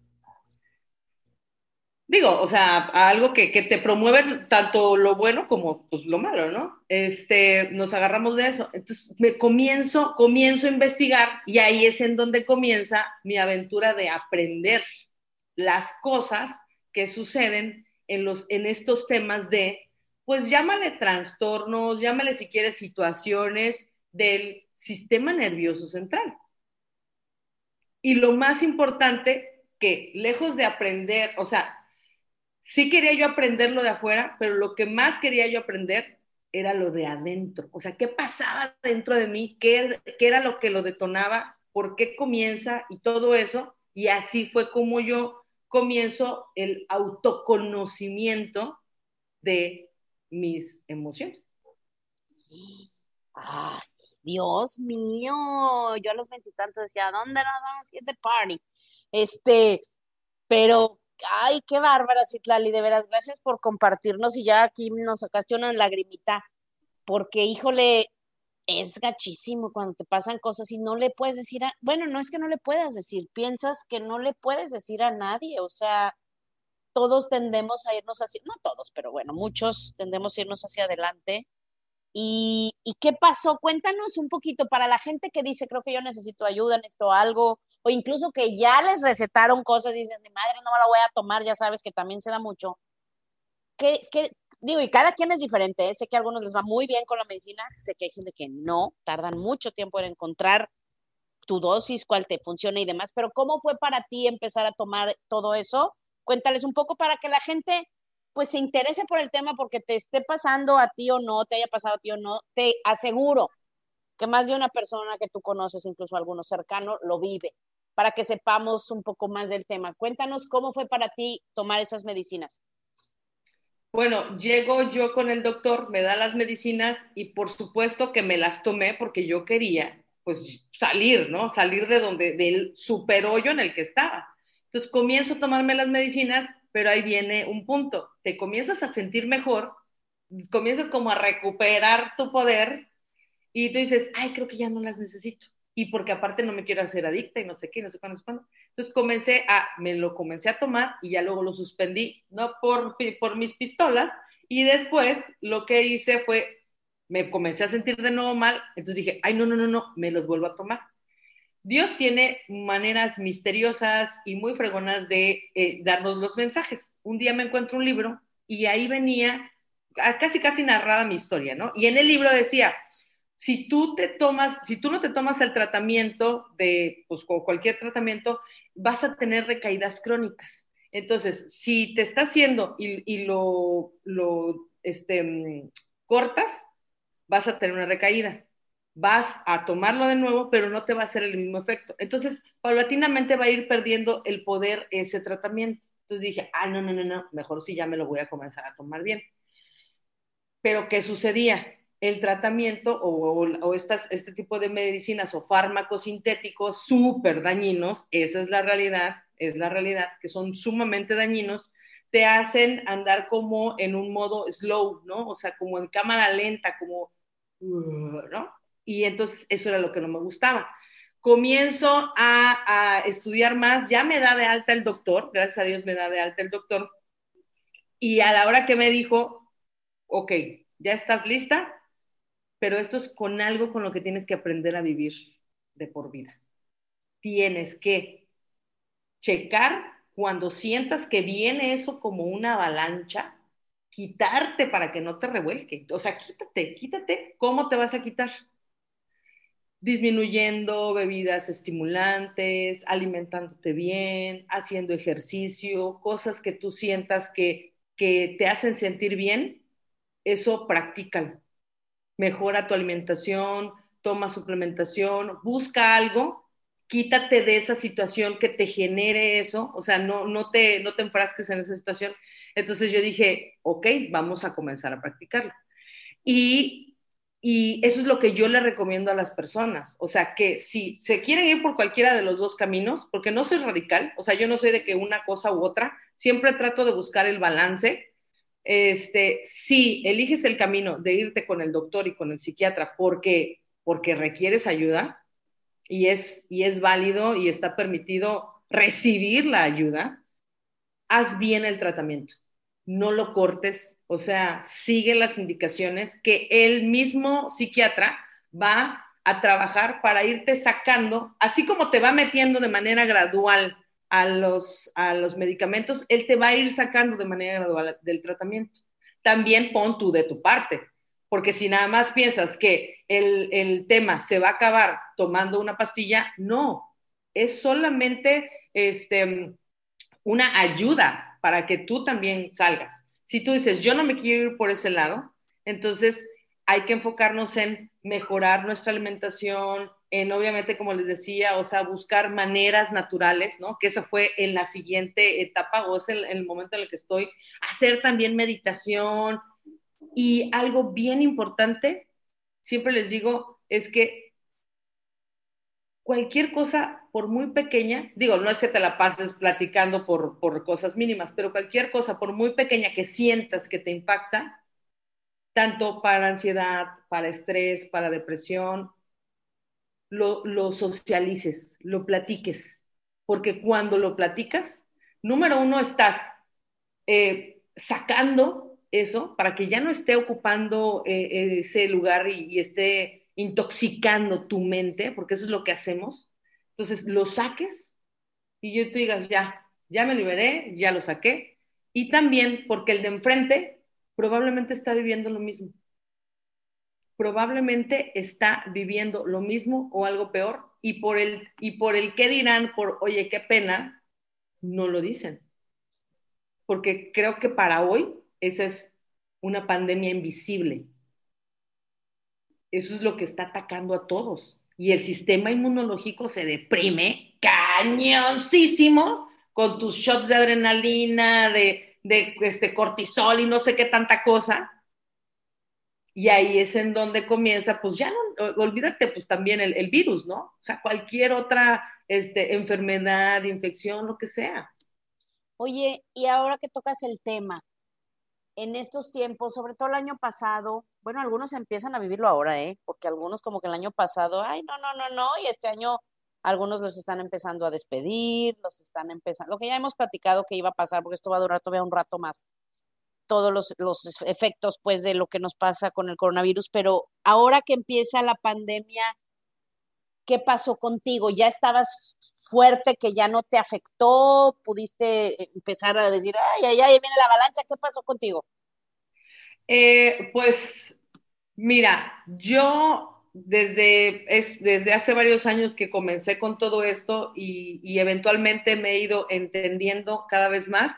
Digo, o sea, algo que, que, te promueve tanto lo bueno como pues, lo malo, ¿no? Este, nos agarramos de eso. Entonces, me comienzo, comienzo a investigar y ahí es en donde comienza mi aventura de aprender las cosas que suceden en, los, en estos temas de, pues llámale trastornos, llámale si quieres situaciones del sistema nervioso central. Y lo más importante, que lejos de aprender, o sea, sí quería yo aprender lo de afuera, pero lo que más quería yo aprender era lo de adentro. O sea, ¿qué pasaba dentro de mí? ¿Qué, qué era lo que lo detonaba? ¿Por qué comienza? Y todo eso. Y así fue como yo comienzo el autoconocimiento de mis emociones. Ay, Dios mío, yo a los veintitantos decía, ¿dónde nos vamos a ir de party? Este, pero Ay, qué bárbara, Citlali, de veras, gracias por compartirnos y ya aquí nos sacaste una lagrimita, porque híjole, es gachísimo cuando te pasan cosas y no le puedes decir a, bueno, no es que no le puedas decir, piensas que no le puedes decir a nadie, o sea, todos tendemos a irnos hacia, no todos, pero bueno, muchos tendemos a irnos hacia adelante. ¿Y, ¿Y qué pasó? Cuéntanos un poquito para la gente que dice, creo que yo necesito ayuda en esto, algo, o incluso que ya les recetaron cosas y dicen, mi madre no me la voy a tomar, ya sabes que también se da mucho. ¿Qué, qué, digo, y cada quien es diferente, ¿eh? sé que a algunos les va muy bien con la medicina, sé que hay gente que no, tardan mucho tiempo en encontrar tu dosis, cuál te funciona y demás, pero ¿cómo fue para ti empezar a tomar todo eso? Cuéntales un poco para que la gente pues se interese por el tema porque te esté pasando a ti o no, te haya pasado a ti o no, te aseguro que más de una persona que tú conoces, incluso alguno cercano, lo vive para que sepamos un poco más del tema. Cuéntanos cómo fue para ti tomar esas medicinas. Bueno, llego yo con el doctor, me da las medicinas y por supuesto que me las tomé porque yo quería pues salir, ¿no? Salir de donde, del super hoyo en el que estaba. Entonces comienzo a tomarme las medicinas, pero ahí viene un punto. Te comienzas a sentir mejor, comienzas como a recuperar tu poder y tú dices, ay, creo que ya no las necesito y porque aparte no me quiero hacer adicta y no sé qué, no sé cuándo, cuándo. Entonces comencé a, me lo comencé a tomar y ya luego lo suspendí, no por, por mis pistolas, y después lo que hice fue, me comencé a sentir de nuevo mal, entonces dije, ay, no, no, no, no, me los vuelvo a tomar. Dios tiene maneras misteriosas y muy fregonas de eh, darnos los mensajes. Un día me encuentro un libro y ahí venía casi, casi narrada mi historia, ¿no? Y en el libro decía, si tú te tomas, si tú no te tomas el tratamiento de, pues cualquier tratamiento, vas a tener recaídas crónicas. Entonces, si te está haciendo y, lo, este, cortas, vas a tener una recaída. Vas a tomarlo de nuevo, pero no te va a hacer el mismo efecto. Entonces, paulatinamente va a ir perdiendo el poder ese tratamiento. Entonces dije, ah, no, no, no, no, mejor si ya me lo voy a comenzar a tomar bien. Pero, ¿qué sucedía? el tratamiento o, estas, este tipo de medicinas o fármacos sintéticos súper dañinos, esa es la realidad, es la realidad, que son sumamente dañinos, te hacen andar como en un modo slow, ¿no? O sea, como en cámara lenta, como, ¿no? Y entonces eso era lo que no me gustaba. Comienzo a, estudiar más, ya me da de alta el doctor, gracias a Dios me da de alta el doctor, y a la hora que me dijo, ok, ya estás lista, pero esto es con algo con lo que tienes que aprender a vivir de por vida. Tienes que checar cuando sientas que viene eso como una avalancha, quitarte para que no te revuelque. O sea, quítate, quítate. ¿Cómo te vas a quitar? Disminuyendo bebidas estimulantes, alimentándote bien, haciendo ejercicio, cosas que tú sientas que, que te hacen sentir bien, eso practícalo mejora tu alimentación, toma suplementación, busca algo, quítate de esa situación que te genere eso, o sea, no, no, te, no te enfrasques en esa situación. Entonces yo dije, ok, vamos a comenzar a practicarlo. Y, y eso es lo que yo le recomiendo a las personas, o sea, que si se quieren ir por cualquiera de los dos caminos, porque no soy radical, o sea, yo no soy de que una cosa u otra, siempre trato de buscar el balance. Este, si eliges el camino de irte con el doctor y con el psiquiatra porque, porque requieres ayuda, y es, y es válido y está permitido recibir la ayuda, haz bien el tratamiento, no lo cortes, o sea, sigue las indicaciones que el mismo psiquiatra va a trabajar para irte sacando, así como te va metiendo de manera gradual a los, a los medicamentos, él te va a ir sacando de manera gradual del tratamiento. También pon tú de tu parte, porque si nada más piensas que el, el tema se va a acabar tomando una pastilla, no, es solamente este, una ayuda para que tú también salgas. Si tú dices, yo no me quiero ir por ese lado, entonces hay que enfocarnos en mejorar nuestra alimentación, en obviamente, como les decía, o sea, buscar maneras naturales, ¿no? Que esa fue en la siguiente etapa o es el momento en el que estoy, hacer también meditación. Y algo bien importante, siempre les digo, es que cualquier cosa, por muy pequeña, digo, no es que te la pases platicando por, por cosas mínimas, pero cualquier cosa, por muy pequeña que sientas que te impacta, tanto para ansiedad, para estrés, para depresión, lo, socialices, lo platiques, porque cuando lo platicas, número uno, estás eh, sacando eso para que ya no esté ocupando eh, ese lugar y, esté intoxicando tu mente, porque eso es lo que hacemos. Entonces, lo saques y yo te digas, ya, ya me liberé, ya lo saqué. Y también porque el de enfrente probablemente está viviendo lo mismo. Probablemente está viviendo lo mismo o algo peor y por el, y por el qué dirán, por oye, qué pena, no lo dicen. Porque creo que para hoy esa es una pandemia invisible. Eso es lo que está atacando a todos. Y el sistema inmunológico se deprime cañoncísimo con tus shots de adrenalina, de, este cortisol y no sé qué tanta cosa. Y ahí es en donde comienza, pues ya no, olvídate, pues también el, el virus, ¿no? O sea, cualquier otra este, enfermedad, infección, lo que sea. Oye, y ahora que tocas el tema, en estos tiempos, sobre todo el año pasado, bueno, algunos empiezan a vivirlo ahora, ¿eh? Porque algunos como que el año pasado, ay, no, no, no, no, y este año algunos los están empezando a despedir, los están empezando, lo que ya hemos platicado que iba a pasar, porque esto va a durar todavía un rato más, todos los, los efectos pues de lo que nos pasa con el coronavirus, pero ahora que empieza la pandemia, ¿qué pasó contigo? ¿Ya estabas fuerte que ya no te afectó? ¿Pudiste empezar a decir, ay, ay, ay, viene la avalancha? ¿Qué pasó contigo? Eh, pues mira, yo desde, es, desde hace varios años que comencé con todo esto y, y eventualmente me he ido entendiendo cada vez más.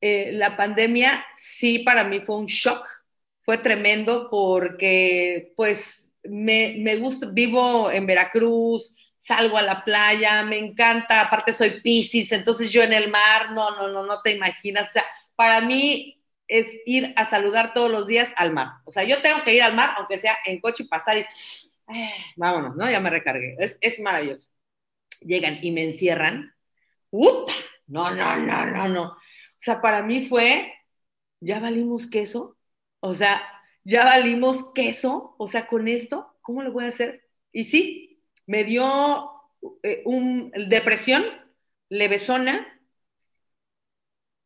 Eh, la pandemia sí para mí fue un shock, fue tremendo porque pues me, me gusta, vivo en Veracruz, salgo a la playa, me encanta, aparte soy Pisces, entonces yo en el mar, no, no, no, no te imaginas, o sea, para mí es ir a saludar todos los días al mar. O sea, yo tengo que ir al mar, aunque sea en coche y pasar y eh, vámonos, ¿no? Ya me recargué. Es, es, maravilloso. Llegan y me encierran. ¡Upa! No, no, no, no, no. O sea, para mí fue, ya valimos queso. O sea, ya valimos queso. O sea, con esto, ¿cómo lo voy a hacer? Y sí, me dio eh, un depresión, levesona,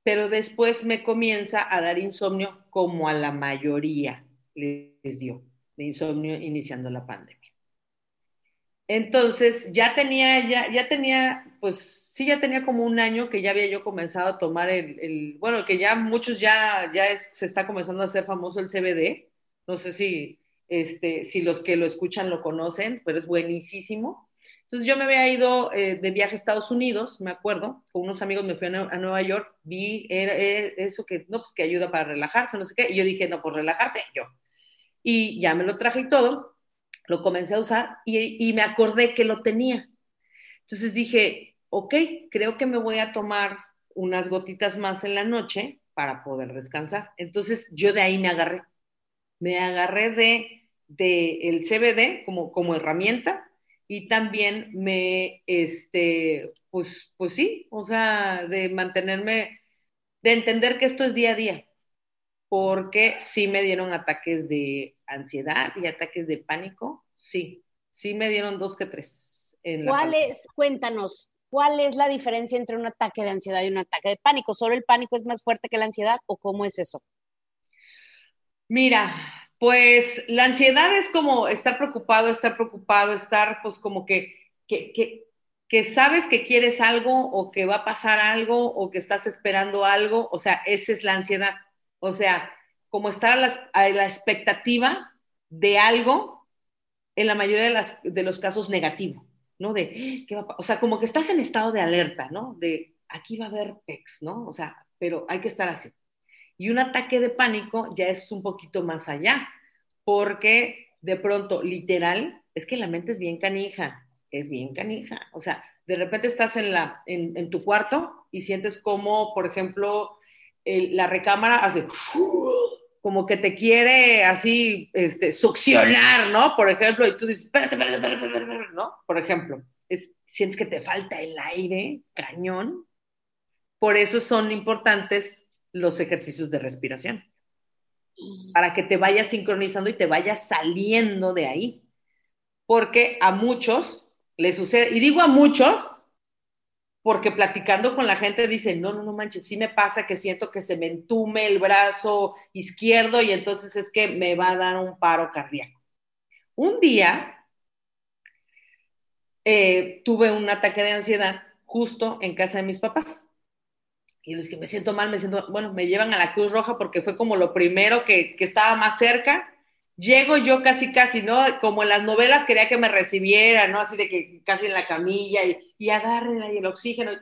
pero después me comienza a dar insomnio como a la mayoría les dio de insomnio iniciando la pandemia. Entonces, ya tenía, ya, ya tenía, pues sí, ya tenía como un año que ya había yo comenzado a tomar el, bueno, que ya muchos ya, ya se está comenzando a hacer famoso el CBD. No sé si, este, si los que lo escuchan lo conocen, pero es buenísimo. Entonces yo me había ido eh, de viaje a Estados Unidos, me acuerdo, con unos amigos me fui a, Nueva York, vi era, era eso que, no, pues que ayuda para relajarse, no sé qué, y yo dije, no, pues relajarse yo. Y ya me lo traje y todo, lo comencé a usar y, y me acordé que lo tenía. Entonces dije, ok, creo que me voy a tomar unas gotitas más en la noche para poder descansar. Entonces yo de ahí me agarré, me agarré de, de el CBD como, como herramienta y también me, este, pues, pues sí, o sea, de mantenerme, de entender que esto es día a día, porque sí me dieron ataques de ansiedad y ataques de pánico, sí, Sí me dieron dos que tres. En la ¿Cuál es, cuéntanos, cuál es la diferencia entre un ataque de ansiedad y un ataque de pánico? ¿Solo el pánico es más fuerte que la ansiedad o cómo es eso? Mira, pues la ansiedad es como estar preocupado, estar preocupado, estar pues como que, que, que, sabes que quieres algo o que va a pasar algo o que estás esperando algo, o sea, esa es la ansiedad. O sea, como estar a la, a la expectativa de algo, en la mayoría de, las, de los casos negativo, ¿no? De, ¿qué va a o sea, como que estás en estado de alerta, ¿no? De, aquí va a haber PEX, ¿no? O sea, pero hay que estar así. Y un ataque de pánico ya es un poquito más allá, porque de pronto, literal, es que la mente es bien canija, es bien canija. O sea, de repente estás en, la, en, en tu cuarto y sientes como, por ejemplo, el, la recámara hace como que te quiere así este, succionar, ¿no? Por ejemplo, y tú dices, espérate, espérate, espérate, espérate, ¿no? Por ejemplo, es, sientes que te falta el aire, cañón. Por eso son importantes los ejercicios de respiración, para que te vayas sincronizando y te vayas saliendo de ahí. Porque a muchos les sucede, y digo a muchos, porque platicando con la gente dicen, no, no, no manches, sí me pasa que siento que se me entume el brazo izquierdo y entonces es que me va a dar un paro cardíaco. Un día eh, tuve un ataque de ansiedad justo en casa de mis papás. Y les que me siento mal, me siento, bueno, me llevan a la Cruz Roja porque fue como lo primero que, que estaba más cerca llego yo casi, casi, ¿no? Como en las novelas quería que me recibiera, ¿no? Así de que casi en la camilla y, y agarren ahí el oxígeno,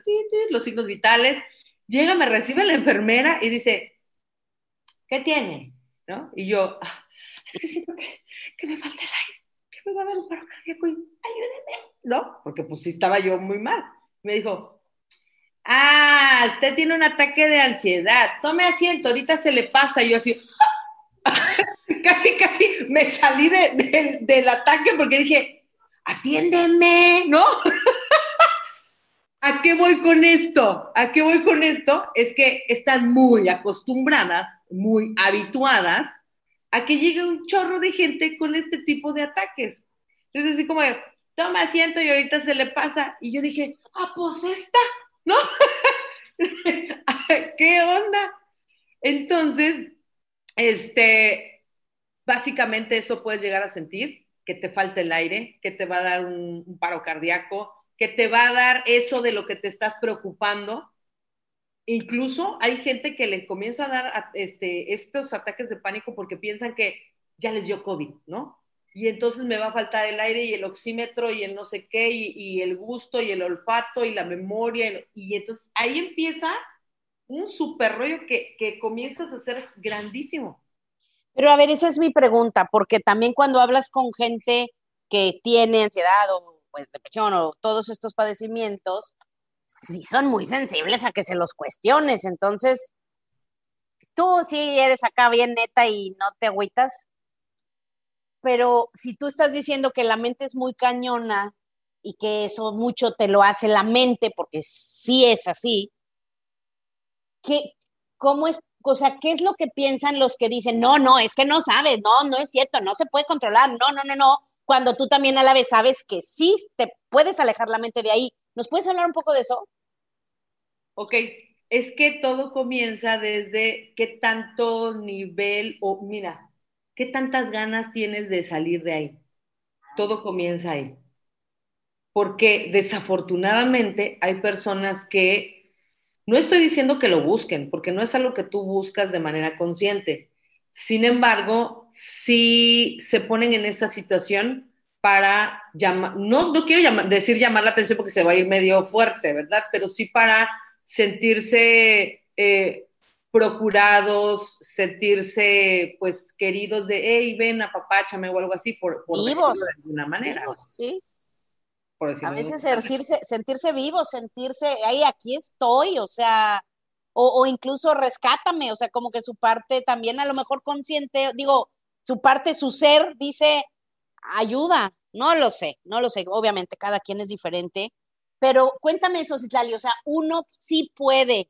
los signos vitales. Llega, me recibe la enfermera y dice, ¿qué tiene? ¿No? Y yo, ah, es que siento que, que, me falta el aire, que me va a dar un paro cardíaco y ayúdeme, ¿no? Porque pues sí estaba yo muy mal. Me dijo, ah, usted tiene un ataque de ansiedad, tome asiento, ahorita se le pasa. Yo así, casi, casi me salí de, de, del ataque porque dije, atiéndeme, ¿no? ¿A qué voy con esto? ¿A qué voy con esto? Es que están muy acostumbradas, muy habituadas a que llegue un chorro de gente con este tipo de ataques. Es así como, toma asiento y ahorita se le pasa. Y yo dije, ah, pues esta, ¿no? ¿Qué onda? Entonces, este, básicamente eso puedes llegar a sentir, que te falta el aire, que te va a dar un, paro cardíaco, que te va a dar eso de lo que te estás preocupando. Incluso hay gente que le comienza a dar este, estos ataques de pánico porque piensan que ya les dio COVID, ¿no? Y entonces me va a faltar el aire y el oxímetro y el no sé qué, y, el gusto y el olfato y la memoria. Y, y entonces ahí empieza un super rollo que, que comienzas a ser grandísimo. Pero a ver, esa es mi pregunta, porque también cuando hablas con gente que tiene ansiedad o pues depresión o todos estos padecimientos, sí son muy sensibles a que se los cuestiones. Entonces, tú sí eres acá bien neta y no te agüitas, pero si tú estás diciendo que la mente es muy cañona y que eso mucho te lo hace la mente, porque sí es así, ¿qué, ¿cómo es? O sea, ¿qué es lo que piensan los que dicen, no, no, es que no sabes, no, no es cierto, no se puede controlar, no, no, no, no, cuando tú también a la vez sabes que sí te puedes alejar la mente de ahí. ¿Nos puedes hablar un poco de eso? Ok, es que todo comienza desde qué tanto nivel, o mira, qué tantas ganas tienes de salir de ahí. Todo comienza ahí. Porque desafortunadamente hay personas que no estoy diciendo que lo busquen, porque no es algo que tú buscas de manera consciente. Sin embargo, sí se ponen en esa situación para llamar, no, quiero decir llamar la atención porque se va a ir medio fuerte, ¿verdad? Pero sí para sentirse eh, procurados, sentirse pues queridos de, hey, ven, apapáchame o algo así, por, por Vivos. decirlo de alguna manera. Vivos, sí. Por A veces sentirse, sentirse vivo, sentirse, ay, aquí estoy, o sea, o, o incluso rescátame, o sea, como que su parte también a lo mejor consciente, digo, su parte, su ser dice, ayuda, no lo sé, no lo sé, obviamente cada quien es diferente, pero cuéntame eso, Citlali, o sea, uno sí puede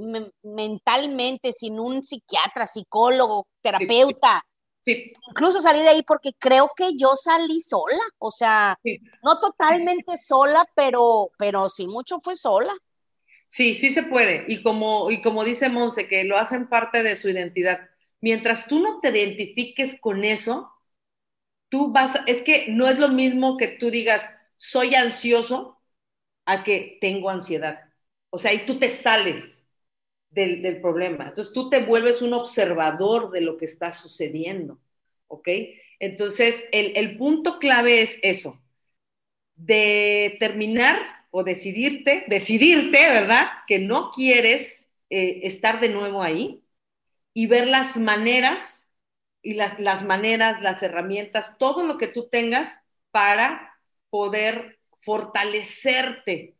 me- mentalmente, sin un psiquiatra, psicólogo, terapeuta, Sí. Incluso salí de ahí porque creo que yo salí sola, o sea, Sí. no totalmente sola, pero, pero sí mucho fue sola. Sí, sí se puede. Y como, y como dice Monse, que lo hacen parte de su identidad. Mientras tú no te identifiques con eso, tú vas, es que no es lo mismo que tú digas, soy ansioso, a que tengo ansiedad. O sea, ahí tú te sales del, del problema. Entonces tú te vuelves un observador de lo que está sucediendo. ¿Ok? Entonces, el, el punto clave es eso, determinar o decidirte, decidirte, ¿verdad? Que no quieres eh, estar de nuevo ahí y ver las maneras y las, las maneras, las herramientas, todo lo que tú tengas para poder fortalecerte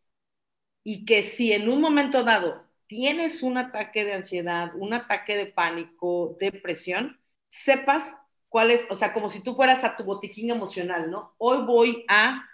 y que si en un momento dado tienes un ataque de ansiedad, un ataque de pánico, depresión, sepas cuál es, o sea, como si tú fueras a tu botiquín emocional, ¿no? Hoy voy a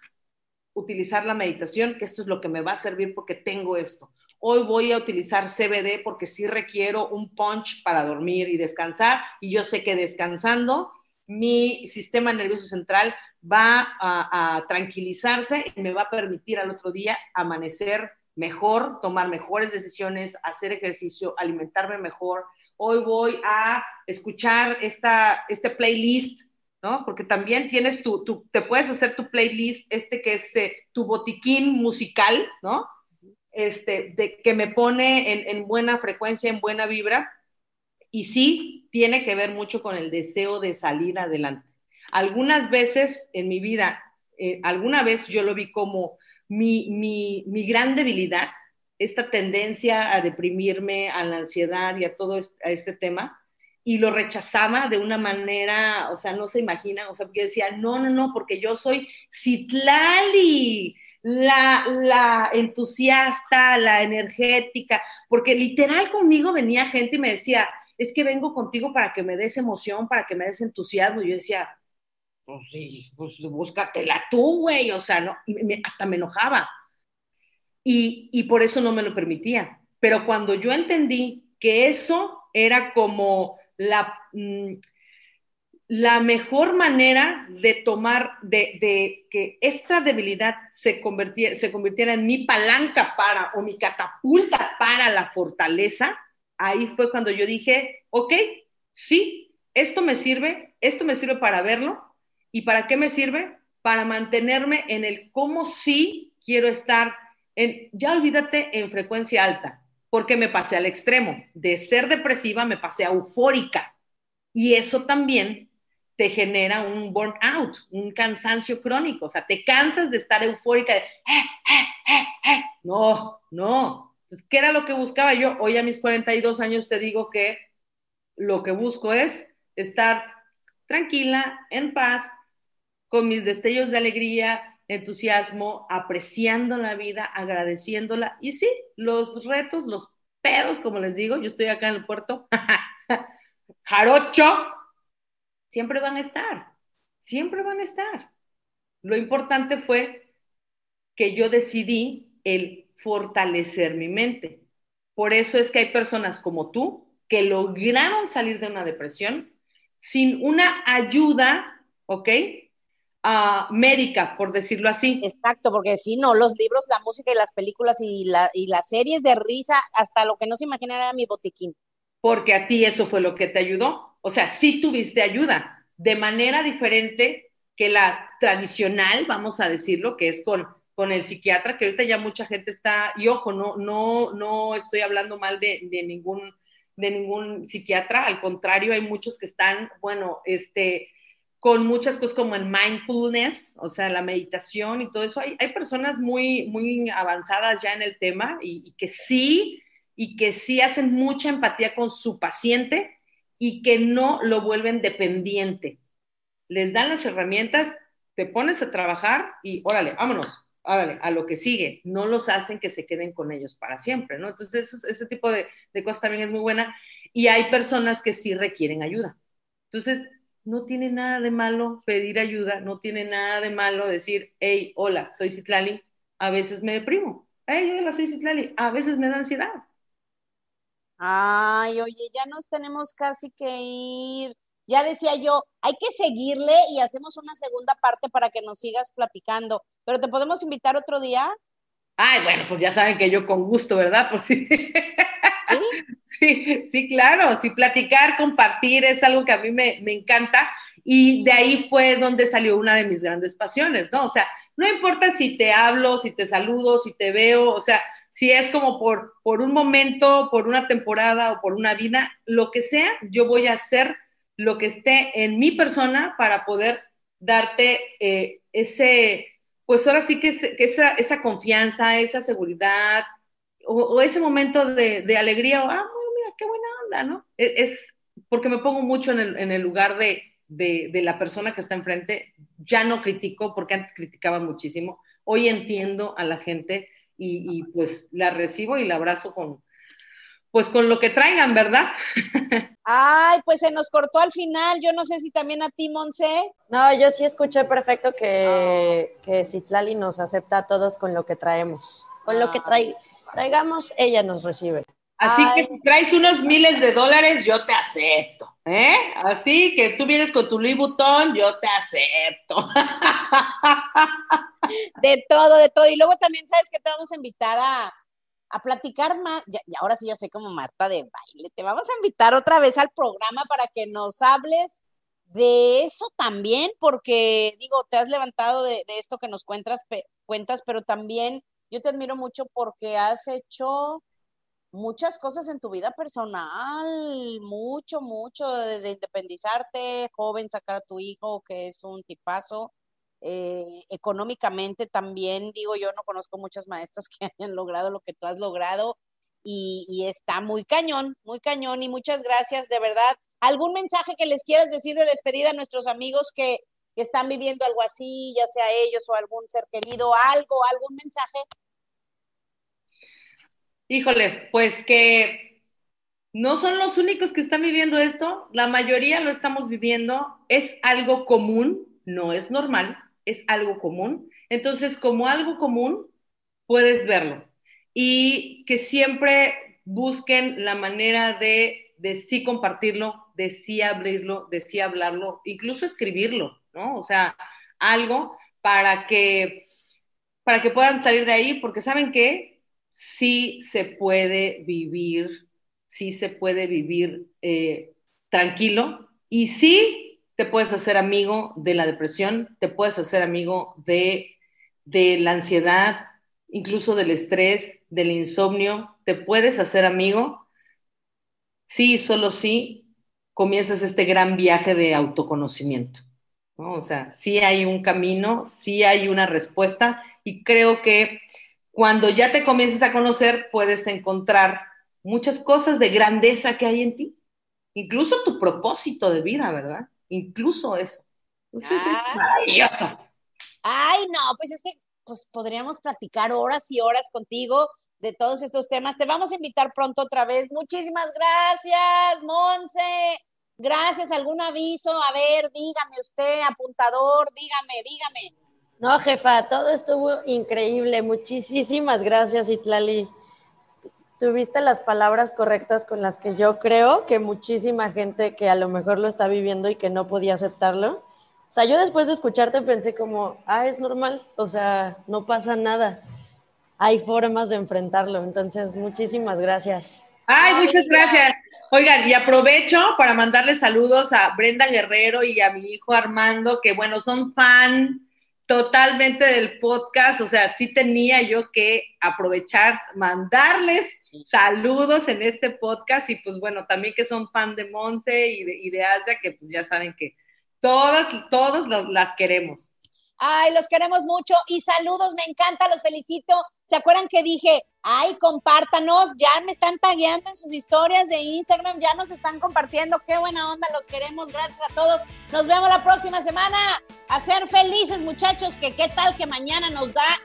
utilizar la meditación, que esto es lo que me va a servir porque tengo esto. Hoy voy a utilizar CBD porque sí requiero un punch para dormir y descansar y yo sé que descansando mi sistema nervioso central va a, a, tranquilizarse y me va a permitir al otro día amanecer mejor, tomar mejores decisiones, hacer ejercicio, alimentarme mejor. Hoy voy a escuchar esta, este playlist, ¿no? Porque también tienes tu, tu te puedes hacer tu playlist, este que es eh, tu botiquín musical, ¿no? Este, de, que me pone en, en buena frecuencia, en buena vibra. Y sí, tiene que ver mucho con el deseo de salir adelante. Algunas veces en mi vida, eh, alguna vez yo lo vi como mi, mi, gran debilidad, esta tendencia a deprimirme, a la ansiedad y a todo este, a este tema, y lo rechazaba de una manera, o sea, no se imagina, o sea, porque yo decía, no, no, no, porque yo soy Citlali, la, la entusiasta, la energética, porque literal conmigo venía gente y me decía, es que vengo contigo para que me des emoción, para que me des entusiasmo. Y yo decía, pues sí, pues búscatela tú, güey, o sea, no, me, hasta me enojaba. Y, y por eso no me lo permitía. Pero cuando yo entendí que eso era como la, mm, la mejor manera de tomar, de, de, que esa debilidad se convirtiera, se convirtiera en mi palanca para, o mi catapulta para la fortaleza, ahí fue cuando yo dije, ok, sí, esto me sirve, esto me sirve para verlo, ¿y para qué me sirve? Para mantenerme en el cómo sí quiero estar, en, ya olvídate, en frecuencia alta, porque me pasé al extremo, de ser depresiva me pasé a eufórica, y eso también te genera un burnout, un cansancio crónico, o sea, te cansas de estar eufórica, de, eh, eh, eh, no, no, entonces, ¿qué era lo que buscaba yo? Hoy a mis 42 años te digo que lo que busco es estar tranquila, en paz, con mis destellos de alegría, entusiasmo, apreciando la vida, agradeciéndola. Y sí, los retos, los pedos, como les digo, yo estoy acá en el puerto, jarocho, siempre van a estar, siempre van a estar. Lo importante fue que yo decidí el fortalecer mi mente. Por eso es que hay personas como tú que lograron salir de una depresión sin una ayuda, ¿ok? Uh, médica, por decirlo así. Exacto, porque si no, los libros, la música y las películas y, la, y las series de risa, hasta lo que no se imaginara era mi botiquín. Porque a ti eso fue lo que te ayudó. O sea, sí tuviste ayuda, de manera diferente que la tradicional, vamos a decirlo, que es con con el psiquiatra, que ahorita ya mucha gente está, y ojo, no, no, no estoy hablando mal de, de, ningún, de ningún psiquiatra, al contrario, hay muchos que están, bueno, este, con muchas cosas como el mindfulness, o sea, la meditación y todo eso. Hay, hay personas muy, muy avanzadas ya en el tema y, que sí, y que sí hacen mucha empatía con su paciente y que no lo vuelven dependiente. Les dan las herramientas, te pones a trabajar y órale, vámonos órale, a lo que sigue, no los hacen que se queden con ellos para siempre, ¿no? Entonces, ese, ese tipo de, de, cosas también es muy buena y hay personas que sí requieren ayuda. Entonces, no tiene nada de malo pedir ayuda, no tiene nada de malo decir, hey, hola, soy Citlali, a veces me deprimo. Hey, hola, soy Citlali, a veces me da ansiedad. Ay, oye, ya nos tenemos casi que ir. ya decía yo, hay que seguirle y hacemos una segunda parte para que nos sigas platicando. Pero te podemos invitar otro día. Ay, bueno, pues ya saben que yo con gusto, ¿verdad? Pues sí. ¿Sí? Sí, claro, sí, platicar, compartir es algo que a mí me, me encanta y de ahí fue donde salió una de mis grandes pasiones, ¿no? O sea, no importa si te hablo, si te saludo, si te veo, o sea, si es como por, por un momento, por una temporada o por una vida, lo que sea, yo voy a hacer lo que esté en mi persona para poder darte eh, ese, pues ahora sí que, esa, esa, confianza, esa seguridad o, ese momento de, alegría, o, ah, mira, qué buena onda, ¿no? E, es, porque me pongo mucho en el, en el lugar de, de, de, la persona que está enfrente, ya no critico, porque antes criticaba muchísimo, hoy entiendo a la gente y, y pues la recibo y la abrazo con, pues con lo que traigan, ¿verdad? Ay, pues se nos cortó al final. Yo no sé si también a ti, Monse. No, yo sí escuché perfecto que, oh. que Citlali nos acepta a todos con lo que traemos. Con lo que trae, traigamos, ella nos recibe. Así que si traes unos miles de dólares, yo te acepto, ¿eh? Así que tú vienes con tu Louis Vuitton, yo te acepto. De todo, de todo. Y luego también, ¿sabes que Te vamos a invitar a, a platicar más, y ahora sí ya sé como Marta de baile, te vamos a invitar otra vez al programa para que nos hables de eso también, porque digo, te has levantado de, esto que nos cuentas, cuentas, pero también yo te admiro mucho porque has hecho muchas cosas en tu vida personal, mucho, mucho, desde independizarte, joven, sacar a tu hijo, que es un tipazo, eh, económicamente también, digo, yo no conozco muchas maestras que hayan logrado lo que tú has logrado y, está muy cañón, muy cañón y muchas gracias, de verdad. ¿Algún mensaje que les quieras decir de despedida a nuestros amigos que, que están viviendo algo así, ya sea ellos o algún ser querido, algo, algún mensaje? Híjole, pues que no son los únicos que están viviendo esto, la mayoría lo estamos viviendo, es algo común, no es normal, es algo común. Entonces, como algo común, puedes verlo. Y que siempre busquen la manera de, de sí compartirlo, de sí abrirlo, de sí hablarlo, incluso escribirlo, ¿no? O sea, algo para que, para que puedan salir de ahí, porque saben que sí se puede vivir, sí se puede vivir eh, tranquilo y sí te puedes hacer amigo de la depresión, te puedes hacer amigo de, de la ansiedad, incluso del estrés, del insomnio, te puedes hacer amigo sí, solo sí comienzas este gran viaje de autoconocimiento. ¿no? O sea, sí hay un camino, sí hay una respuesta y creo que cuando ya te comiences a conocer puedes encontrar muchas cosas de grandeza que hay en ti, incluso tu propósito de vida, ¿verdad? incluso eso. Entonces es ah. maravilloso. Ay, no, pues es que pues podríamos platicar horas y horas contigo de todos estos temas. Te vamos a invitar pronto otra vez. Muchísimas gracias, Monse. Gracias. ¿Algún aviso? A ver, dígame usted, apuntador, dígame, dígame. No, jefa, todo estuvo increíble. Muchísimas gracias, Itlali tuviste las palabras correctas con las que yo creo que muchísima gente que a lo mejor lo está viviendo y que no podía aceptarlo. O sea, yo después de escucharte pensé como, ah, es normal, o sea, no pasa nada. Hay formas de enfrentarlo. Entonces, muchísimas gracias. Ay, muchas gracias. Oigan, y aprovecho para mandarle saludos a Brenda Guerrero y a mi hijo Armando, que bueno, son fan totalmente del podcast, o sea, sí tenía yo que aprovechar, mandarles saludos en este podcast y pues bueno, también que son fan de Monse y de, y de Asia, que pues ya saben que todas, todos las queremos. Ay, los queremos mucho y saludos, me encanta, los felicito. ¿Se acuerdan que dije, ay, compártanos? Ya me están tagueando en sus historias de Instagram, ya nos están compartiendo. Qué buena onda, los queremos. Gracias a todos. Nos vemos la próxima semana. A ser felices, muchachos, que qué tal que mañana nos da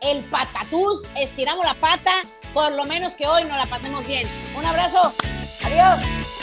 el patatús. Estiramos la pata, por lo menos que hoy nos la pasemos bien. Un abrazo. Adiós.